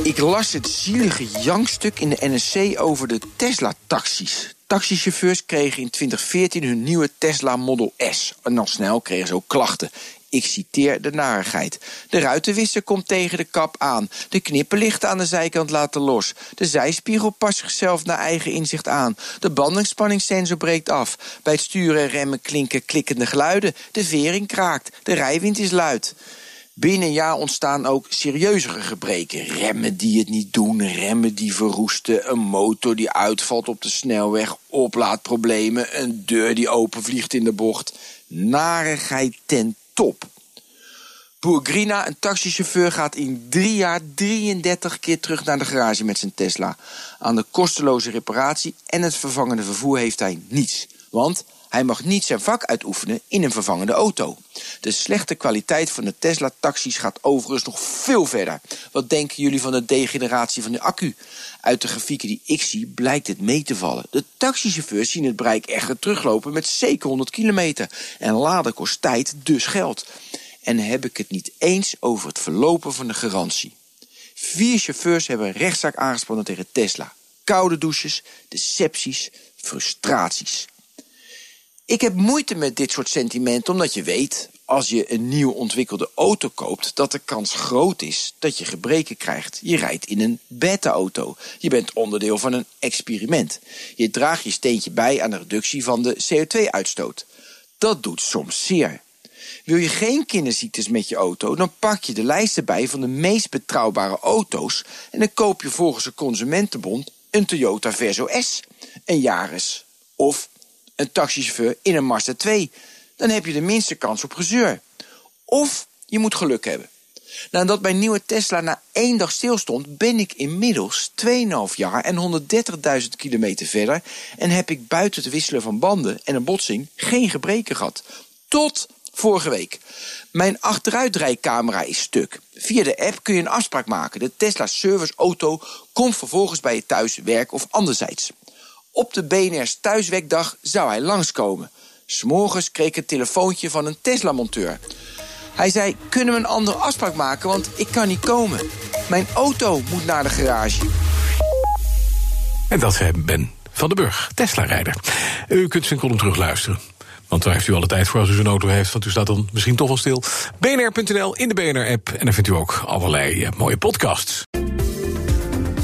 Ik las het zielige jankstuk in de NSC over de Tesla-taxis. Taxichauffeurs kregen in 2014 hun nieuwe Tesla Model S. En dan snel kregen ze ook klachten. Ik citeer de narigheid. De ruitenwisser komt tegen de kap aan. De knipperlichten aan de zijkant laten los. De zijspiegel past zichzelf naar eigen inzicht aan. De bandenspanningssensor breekt af. Bij het sturen en remmen klinken klikkende geluiden. De vering kraakt. De rijwind is luid. Binnen een jaar ontstaan ook serieuzere gebreken. Remmen die het niet doen, remmen die verroesten, een motor die uitvalt op de snelweg, oplaadproblemen, een deur die openvliegt in de bocht. Narigheid ten top. Boer Grina, een taxichauffeur, gaat in drie jaar 33 keer terug naar de garage met zijn Tesla. Aan de kosteloze reparatie en het vervangende vervoer heeft hij niets. Want hij mag niet zijn vak uitoefenen in een vervangende auto. De slechte kwaliteit van de Tesla-taxis gaat overigens nog veel verder. Wat denken jullie van de degeneratie van de accu? Uit de grafieken die ik zie blijkt het mee te vallen. De taxichauffeurs zien het bereik echter teruglopen met zeker 100 kilometer. En laden kost tijd, dus geld. En heb ik het niet eens over het verlopen van de garantie. Vier chauffeurs hebben rechtszaak aangespannen tegen Tesla. Koude douches, decepties, frustraties. Ik heb moeite met dit soort sentimenten omdat je weet, als je een nieuw ontwikkelde auto koopt, dat de kans groot is dat je gebreken krijgt. Je rijdt in een beta-auto. Je bent onderdeel van een experiment. Je draagt je steentje bij aan de reductie van de CO2-uitstoot. Dat doet soms zeer. Wil je geen kinderziektes met je auto, dan pak je de lijsten bij van de meest betrouwbare auto's en dan koop je volgens de Consumentenbond een Toyota Verso S, een Yaris of een taxichauffeur in een Mazda 2. Dan heb je de minste kans op gezeur. Of je moet geluk hebben. Nadat mijn nieuwe Tesla na één dag stilstond, ben ik inmiddels 2,5 jaar en 130.000 kilometer verder en heb ik buiten het wisselen van banden en een botsing geen gebreken gehad. Tot vorige week. Mijn achteruitrijcamera is stuk. Via de app kun je een afspraak maken. De Tesla Service Auto komt vervolgens bij je thuis, werk of anderzijds. Op de BNR's thuiswerkdag zou hij langskomen. S'morgens kreeg ik een telefoontje van een Tesla-monteur. Hij zei, kunnen we een andere afspraak maken, want ik kan niet komen. Mijn auto moet naar de garage. En dat zei Ben van den Burg, Tesla-rijder. U kunt zijn column terugluisteren. Want daar heeft u alle tijd voor als u zo'n auto heeft. Want u staat dan misschien toch wel stil. bnr.nl in de BNR-app. En dan vindt u ook allerlei eh, mooie podcasts.